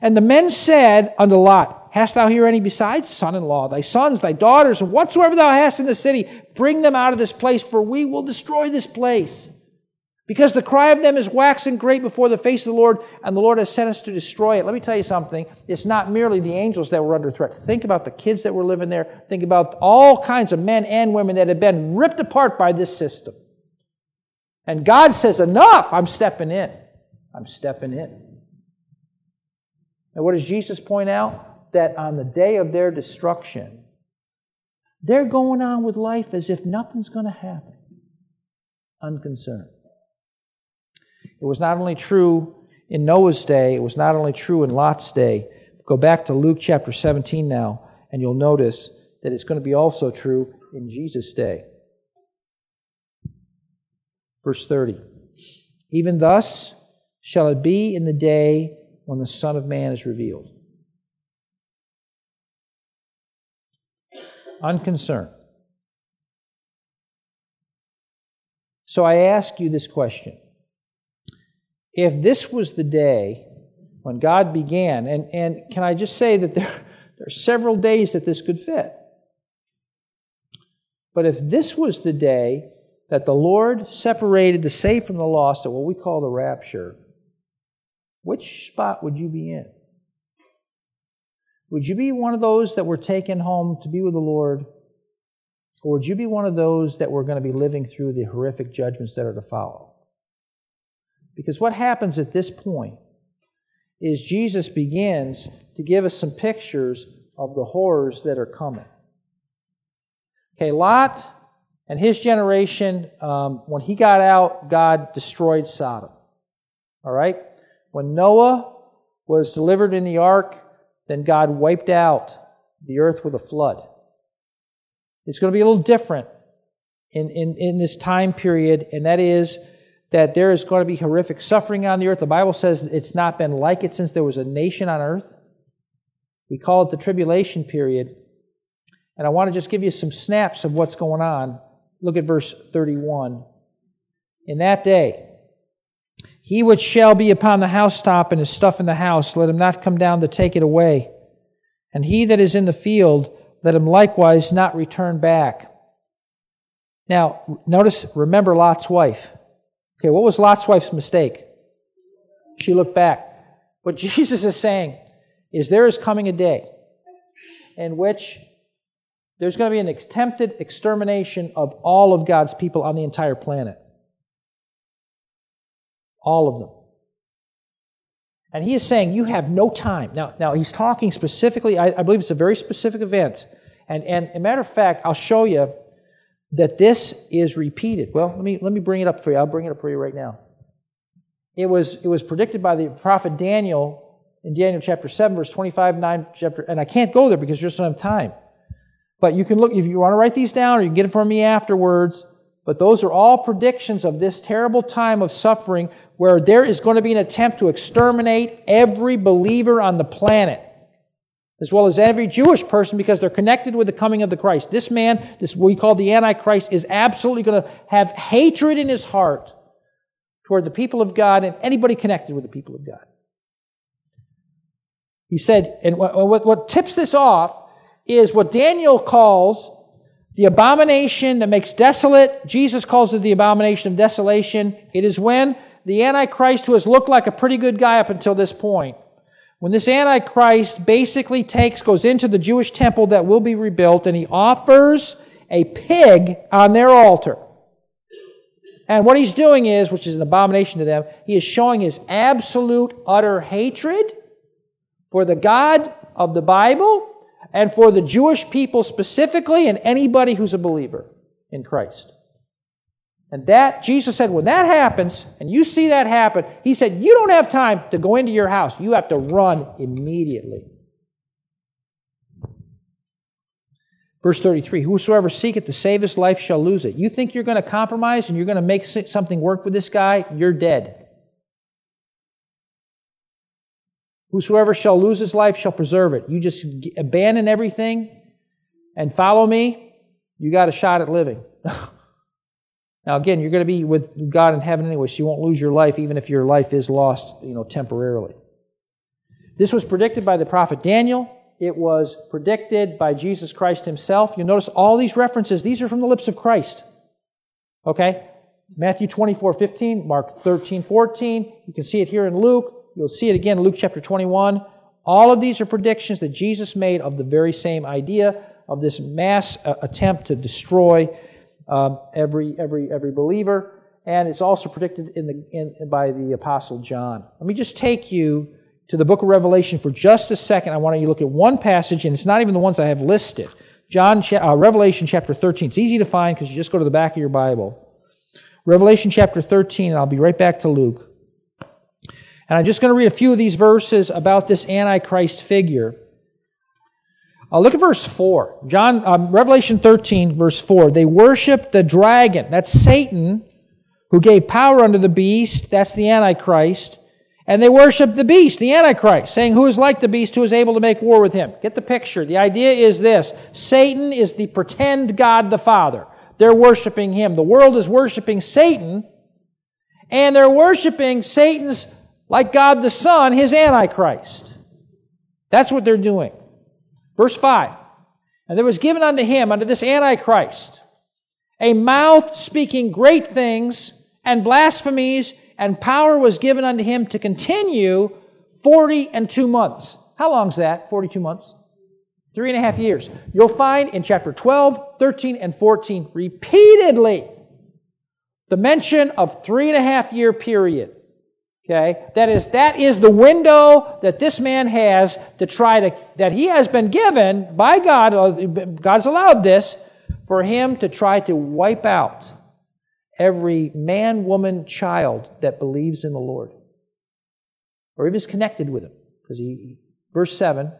And the men said unto Lot, Hast thou here any besides son in law, thy sons, thy daughters, and whatsoever thou hast in the city? Bring them out of this place, for we will destroy this place. Because the cry of them is waxing great before the face of the Lord, and the Lord has sent us to destroy it. Let me tell you something. It's not merely the angels that were under threat. Think about the kids that were living there. Think about all kinds of men and women that had been ripped apart by this system. And God says, Enough, I'm stepping in. I'm stepping in. And what does Jesus point out? That on the day of their destruction, they're going on with life as if nothing's going to happen, unconcerned. It was not only true in Noah's day, it was not only true in Lot's day. Go back to Luke chapter 17 now, and you'll notice that it's going to be also true in Jesus' day. Verse 30. Even thus shall it be in the day when the Son of Man is revealed. Unconcerned. So I ask you this question. If this was the day when God began, and, and can I just say that there, *laughs* there are several days that this could fit. But if this was the day that the Lord separated the saved from the lost at what we call the rapture, which spot would you be in? Would you be one of those that were taken home to be with the Lord? Or would you be one of those that were going to be living through the horrific judgments that are to follow? Because what happens at this point is Jesus begins to give us some pictures of the horrors that are coming. Okay, Lot and his generation, um, when he got out, God destroyed Sodom. All right? When Noah was delivered in the ark, then God wiped out the earth with a flood. It's going to be a little different in, in, in this time period, and that is that there is going to be horrific suffering on the earth. The Bible says it's not been like it since there was a nation on earth. We call it the tribulation period. And I want to just give you some snaps of what's going on Look at verse 31. In that day, he which shall be upon the housetop and his stuff in the house, let him not come down to take it away. And he that is in the field, let him likewise not return back. Now, notice, remember Lot's wife. Okay, what was Lot's wife's mistake? She looked back. What *laughs* Jesus is saying is there is coming a day in which there's going to be an attempted extermination of all of God's people on the entire planet. All of them. And he is saying, You have no time. Now, now he's talking specifically, I, I believe it's a very specific event. And, and a matter of fact, I'll show you that this is repeated. Well, let me, let me bring it up for you. I'll bring it up for you right now. It was, it was predicted by the prophet Daniel in Daniel chapter 7, verse 25, 9, chapter, and I can't go there because you just don't have time. But you can look, if you want to write these down, or you can get it from me afterwards. But those are all predictions of this terrible time of suffering where there is going to be an attempt to exterminate every believer on the planet, as well as every Jewish person because they're connected with the coming of the Christ. This man, this we call the Antichrist, is absolutely going to have hatred in his heart toward the people of God and anybody connected with the people of God. He said, and what, what tips this off is what Daniel calls the abomination that makes desolate. Jesus calls it the abomination of desolation. It is when the Antichrist, who has looked like a pretty good guy up until this point, when this Antichrist basically takes, goes into the Jewish temple that will be rebuilt, and he offers a pig on their altar. And what he's doing is, which is an abomination to them, he is showing his absolute, utter hatred for the God of the Bible and for the Jewish people specifically and anybody who's a believer in Christ. And that, Jesus said, when that happens, and you see that happen, he said, you don't have time to go into your house. You have to run immediately. Verse 33 Whosoever seeketh to save his life shall lose it. You think you're going to compromise and you're going to make something work with this guy? You're dead. Whosoever shall lose his life shall preserve it. You just abandon everything and follow me, you got a shot at living. *laughs* now, again, you're going to be with God in heaven anyway, so you won't lose your life, even if your life is lost, you know, temporarily. This was predicted by the prophet Daniel. It was predicted by Jesus Christ himself. You notice all these references, these are from the lips of Christ. Okay? Matthew 24, 15, Mark 13, 14. You can see it here in Luke. You'll see it again in Luke chapter 21. All of these are predictions that Jesus made of the very same idea of this mass uh, attempt to destroy um, every, every, every believer. And it's also predicted in the, in, by the Apostle John. Let me just take you to the book of Revelation for just a second. I want you to look at one passage, and it's not even the ones I have listed. John, uh, Revelation chapter 13. It's easy to find because you just go to the back of your Bible. Revelation chapter 13, and I'll be right back to Luke. And I'm just going to read a few of these verses about this Antichrist figure. Uh, look at verse 4. John, um, Revelation 13, verse 4. They worship the dragon. That's Satan, who gave power unto the beast. That's the Antichrist and they worship the beast, the Antichrist, saying, Who is like the beast, who is able to make war with him? Get the picture. The idea is this Satan is the pretend God the Father. They're worshiping him. The world is worshiping Satan, and they're worshiping Satan's, like God the Son, his Antichrist. That's what they're doing. Verse 5 And there was given unto him, unto this Antichrist, a mouth speaking great things and blasphemies and power was given unto him to continue 40 and two months. How long's that? 42 months? Three and a half years. You'll find in chapter 12, 13, and 14 repeatedly the mention of three and a half year period. Okay? That is, that is the window that this man has to try to, that he has been given by God, uh, God's allowed this, for him to try to wipe out every man, woman, child that believes in the Lord or even is connected with him. Because he, verse 7,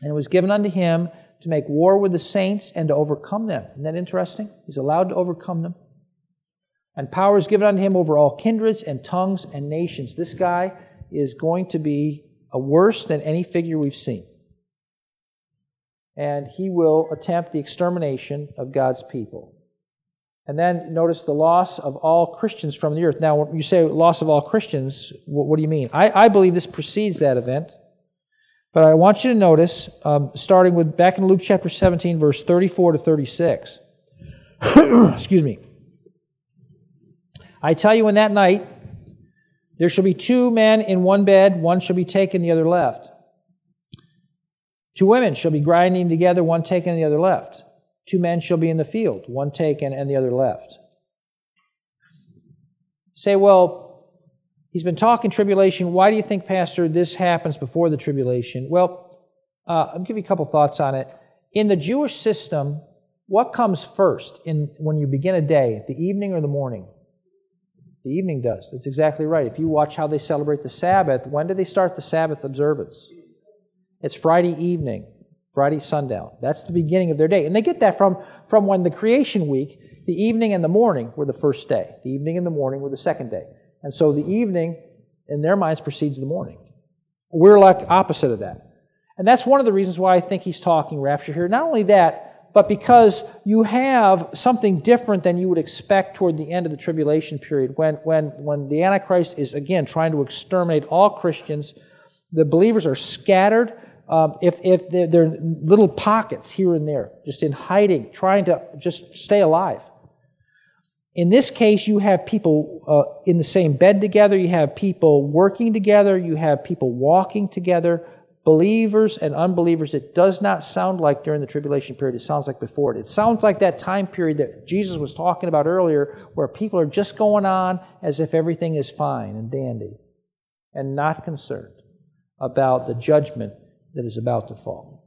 and it was given unto him to make war with the saints and to overcome them. Isn't that interesting? He's allowed to overcome them. And power is given unto him over all kindreds and tongues and nations. This guy is going to be a worse than any figure we've seen. And he will attempt the extermination of God's people. And then notice the loss of all Christians from the earth. Now, when you say loss of all Christians, what, what do you mean? I, I, believe this precedes that event. But I want you to notice, um, starting with back in Luke chapter 17, verse 34 to 36. *coughs* Excuse me. I tell you, in that night, there shall be two men in one bed, one shall be taken, the other left. Two women shall be grinding together, one taken, the other left. Two men shall be in the field, one taken and the other left. Say, well, He's been talking tribulation. Why do you think, Pastor, this happens before the tribulation? Well, uh, I'll give you a couple thoughts on it. In the Jewish system, what comes first in when you begin a day, the evening or the morning? The evening does. That's exactly right. If you watch how they celebrate the Sabbath, when do they start the Sabbath observance? It's Friday evening, Friday sundown. That's the beginning of their day. And they get that from, from when the creation week, the evening and the morning were the first day. The evening and the morning were the second day. And so the evening, in their minds, precedes the morning. We're like opposite of that. And that's one of the reasons why I think he's talking rapture here. Not only that, but because you have something different than you would expect toward the end of the tribulation period when, when, when the Antichrist is, again, trying to exterminate all Christians. The believers are scattered. Um, if if they're, they're little pockets here and there, just in hiding, trying to just stay alive. In this case, you have people uh, in the same bed together, you have people working together, you have people walking together, believers and unbelievers, it does not sound like during the tribulation period. It sounds like before it. It sounds like that time period that Jesus was talking about earlier, where people are just going on as if everything is fine and dandy and not concerned about the judgment that is about to fall.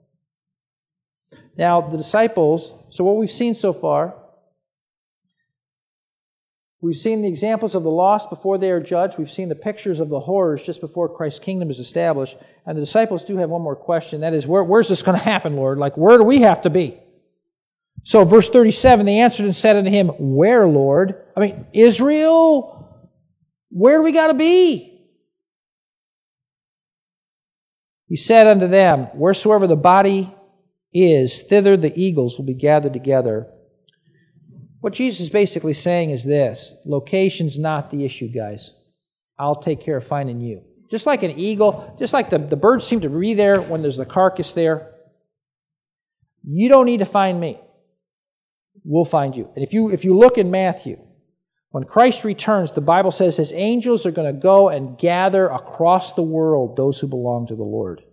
Now, the disciples, so what we've seen so far We've seen the examples of the lost before they are judged. We've seen the pictures of the horrors just before Christ's kingdom is established. And the disciples do have one more question. That is, where, where's this going to happen, Lord? Like, where do we have to be? So, verse 37, they answered and said unto him, Where, Lord? I mean, Israel? Where do we got to be? He said unto them, Wheresoever the body is, thither the eagles will be gathered together. What Jesus is basically saying is this location's not the issue, guys. I'll take care of finding you. Just like an eagle, just like the, the birds seem to be there when there's the carcass there. You don't need to find me. We'll find you. And if you if you look in Matthew, when Christ returns, the Bible says his angels are going to go and gather across the world those who belong to the Lord.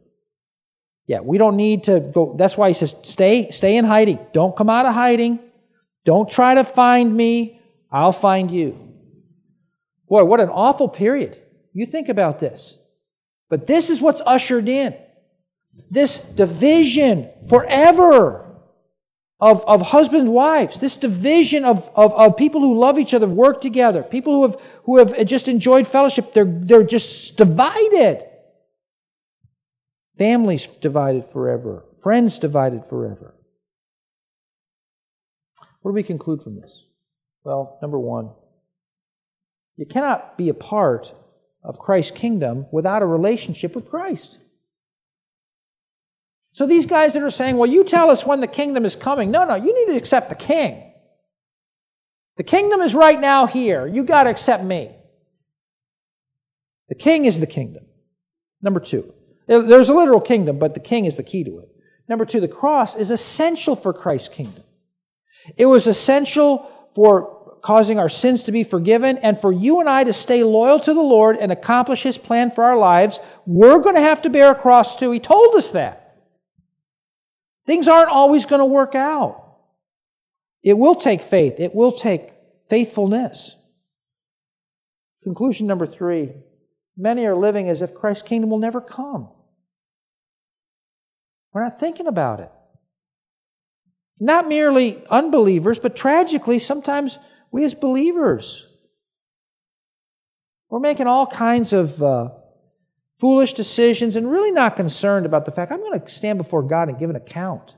Yeah, we don't need to go. That's why he says, stay, stay in hiding. Don't come out of hiding. Don't try to find me, I'll find you. Boy, what an awful period. You think about this. But this is what's ushered in this division forever of, of husband and wives, this division of, of, of people who love each other, work together, people who have, who have just enjoyed fellowship, they're, they're just divided. Families divided forever, friends divided forever. What do we conclude from this? Well, number one, you cannot be a part of Christ's kingdom without a relationship with Christ. So these guys that are saying, well, you tell us when the kingdom is coming. No, no, you need to accept the king. The kingdom is right now here. You got to accept me. The king is the kingdom. Number two, there's a literal kingdom, but the king is the key to it. Number two, the cross is essential for Christ's kingdom. It was essential for causing our sins to be forgiven and for you and I to stay loyal to the Lord and accomplish His plan for our lives. We're going to have to bear a cross too. He told us that. Things aren't always going to work out. It will take faith, it will take faithfulness. Conclusion number three many are living as if Christ's kingdom will never come. We're not thinking about it not merely unbelievers, but tragically, sometimes we as believers, we're making all kinds of uh, foolish decisions and really not concerned about the fact I'm going to stand before God and give an account.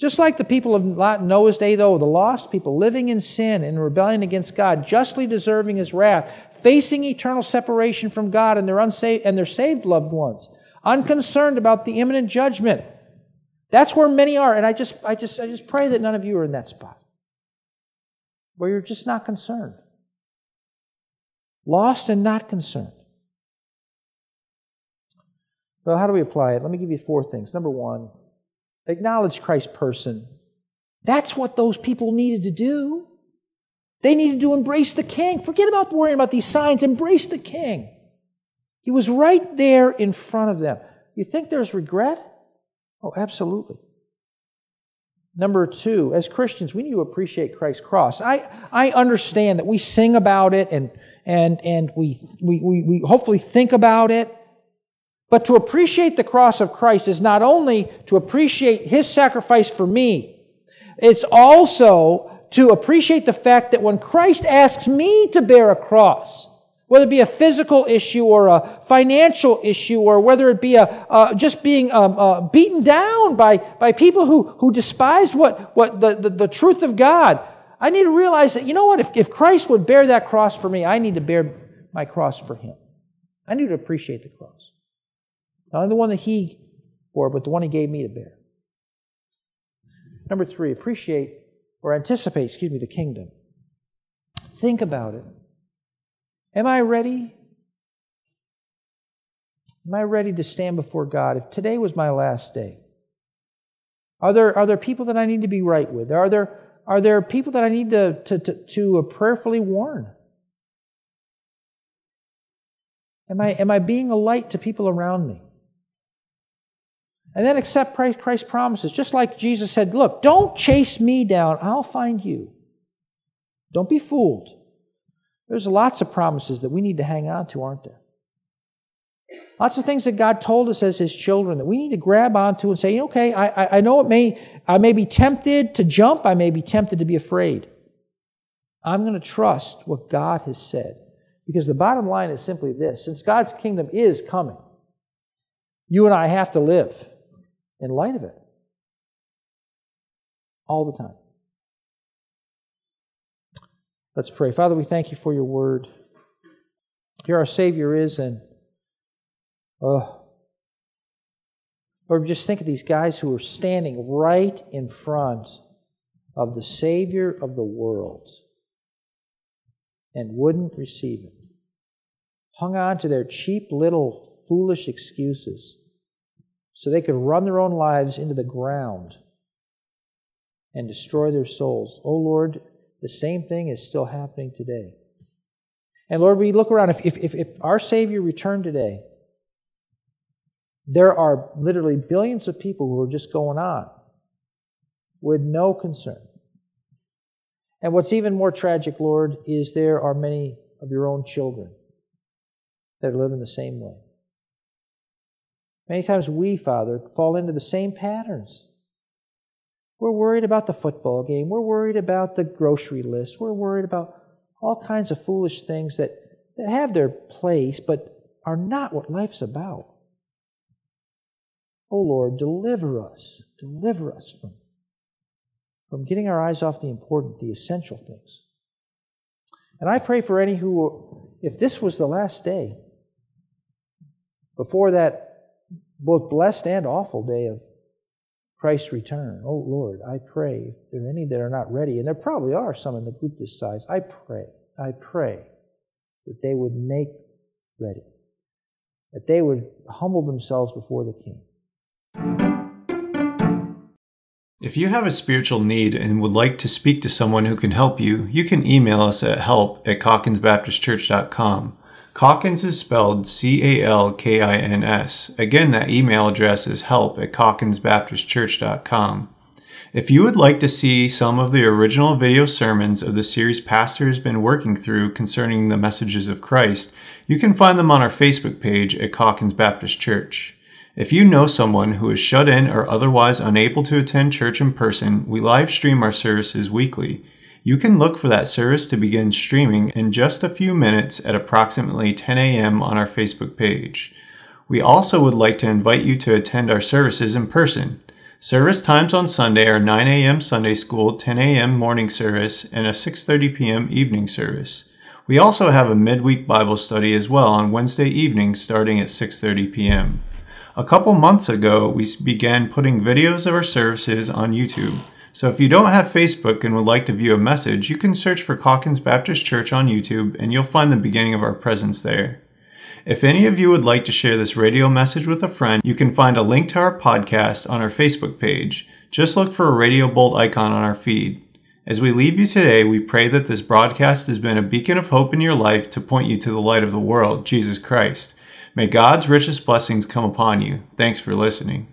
Just like the people of Noah's day, though, the lost people living in sin and rebellion against God, justly deserving his wrath, facing eternal separation from God and their, unsaved, and their saved loved ones, unconcerned about the imminent judgment. That's where many are. And I just, I just, I just pray that none of you are in that spot where you're just not concerned. Lost and not concerned. Well, how do we apply it? Let me give you four things. Number one, acknowledge Christ's person. That's what those people needed to do. They needed to embrace the king. Forget about worrying about these signs. Embrace the king. He was right there in front of them. You think there's regret? Oh, absolutely. Number two, as Christians, we need to appreciate Christ's cross. I, I understand that we sing about it and, and, and we, we, we, we hopefully think about it. But to appreciate the cross of Christ is not only to appreciate his sacrifice for me, it's also to appreciate the fact that when Christ asks me to bear a cross, whether it be a physical issue or a financial issue or whether it be a, uh, just being um, uh, beaten down by, by people who, who despise what, what the, the, the, truth of God, I need to realize that, you know what, if, if Christ would bear that cross for me, I need to bear my cross for him. I need to appreciate the cross. Not only the one that he bore, but the one he gave me to bear. Number three, appreciate or anticipate, excuse me, the kingdom. Think about it. Am I ready? Am I ready to stand before God if today was my last day? Are there, are there people that I need to be right with? Are there, are there people that I need to, to, to, to uh, prayerfully warn? Am I, am I being a light to people around me? And then accept Christ's promises. Just like Jesus said, Look, don't chase me down, I'll find you. Don't be fooled. There's lots of promises that we need to hang on to, aren't there? Lots of things that God told us as His children that we need to grab onto and say, okay, I, I know it may, I may be tempted to jump, I may be tempted to be afraid. I'm going to trust what God has said. Because the bottom line is simply this since God's kingdom is coming, you and I have to live in light of it all the time. Let's pray. Father, we thank you for your word. Here our Savior is, and oh, Lord, just think of these guys who are standing right in front of the Savior of the world and wouldn't receive him. Hung on to their cheap little foolish excuses so they could run their own lives into the ground and destroy their souls. Oh Lord, the same thing is still happening today. And Lord, we look around, if, if, if our Savior returned today, there are literally billions of people who are just going on with no concern. And what's even more tragic, Lord, is there are many of your own children that are living the same way. Many times we, Father, fall into the same patterns. We're worried about the football game. We're worried about the grocery list. We're worried about all kinds of foolish things that, that have their place, but are not what life's about. Oh Lord, deliver us. Deliver us from, from getting our eyes off the important, the essential things. And I pray for any who, if this was the last day, before that both blessed and awful day of Christ's return. Oh Lord, I pray if there are any that are not ready, and there probably are some in the group this size, I pray, I pray that they would make ready, that they would humble themselves before the King. If you have a spiritual need and would like to speak to someone who can help you, you can email us at help at calkinsbaptistchurch.com. Calkins is spelled C A L K I N S. Again, that email address is help at calkinsbaptistchurch.com. If you would like to see some of the original video sermons of the series Pastor has been working through concerning the messages of Christ, you can find them on our Facebook page at Calkins Baptist Church. If you know someone who is shut in or otherwise unable to attend church in person, we live stream our services weekly. You can look for that service to begin streaming in just a few minutes at approximately 10 a.m. on our Facebook page. We also would like to invite you to attend our services in person. Service times on Sunday are 9 a.m. Sunday School, 10 a.m. morning service, and a 6:30 p.m. evening service. We also have a midweek Bible study as well on Wednesday evenings starting at 6:30 p.m. A couple months ago, we began putting videos of our services on YouTube. So if you don't have Facebook and would like to view a message, you can search for Calkins Baptist Church on YouTube and you'll find the beginning of our presence there. If any of you would like to share this radio message with a friend, you can find a link to our podcast on our Facebook page. Just look for a radio bolt icon on our feed. As we leave you today, we pray that this broadcast has been a beacon of hope in your life to point you to the light of the world, Jesus Christ. May God's richest blessings come upon you. Thanks for listening.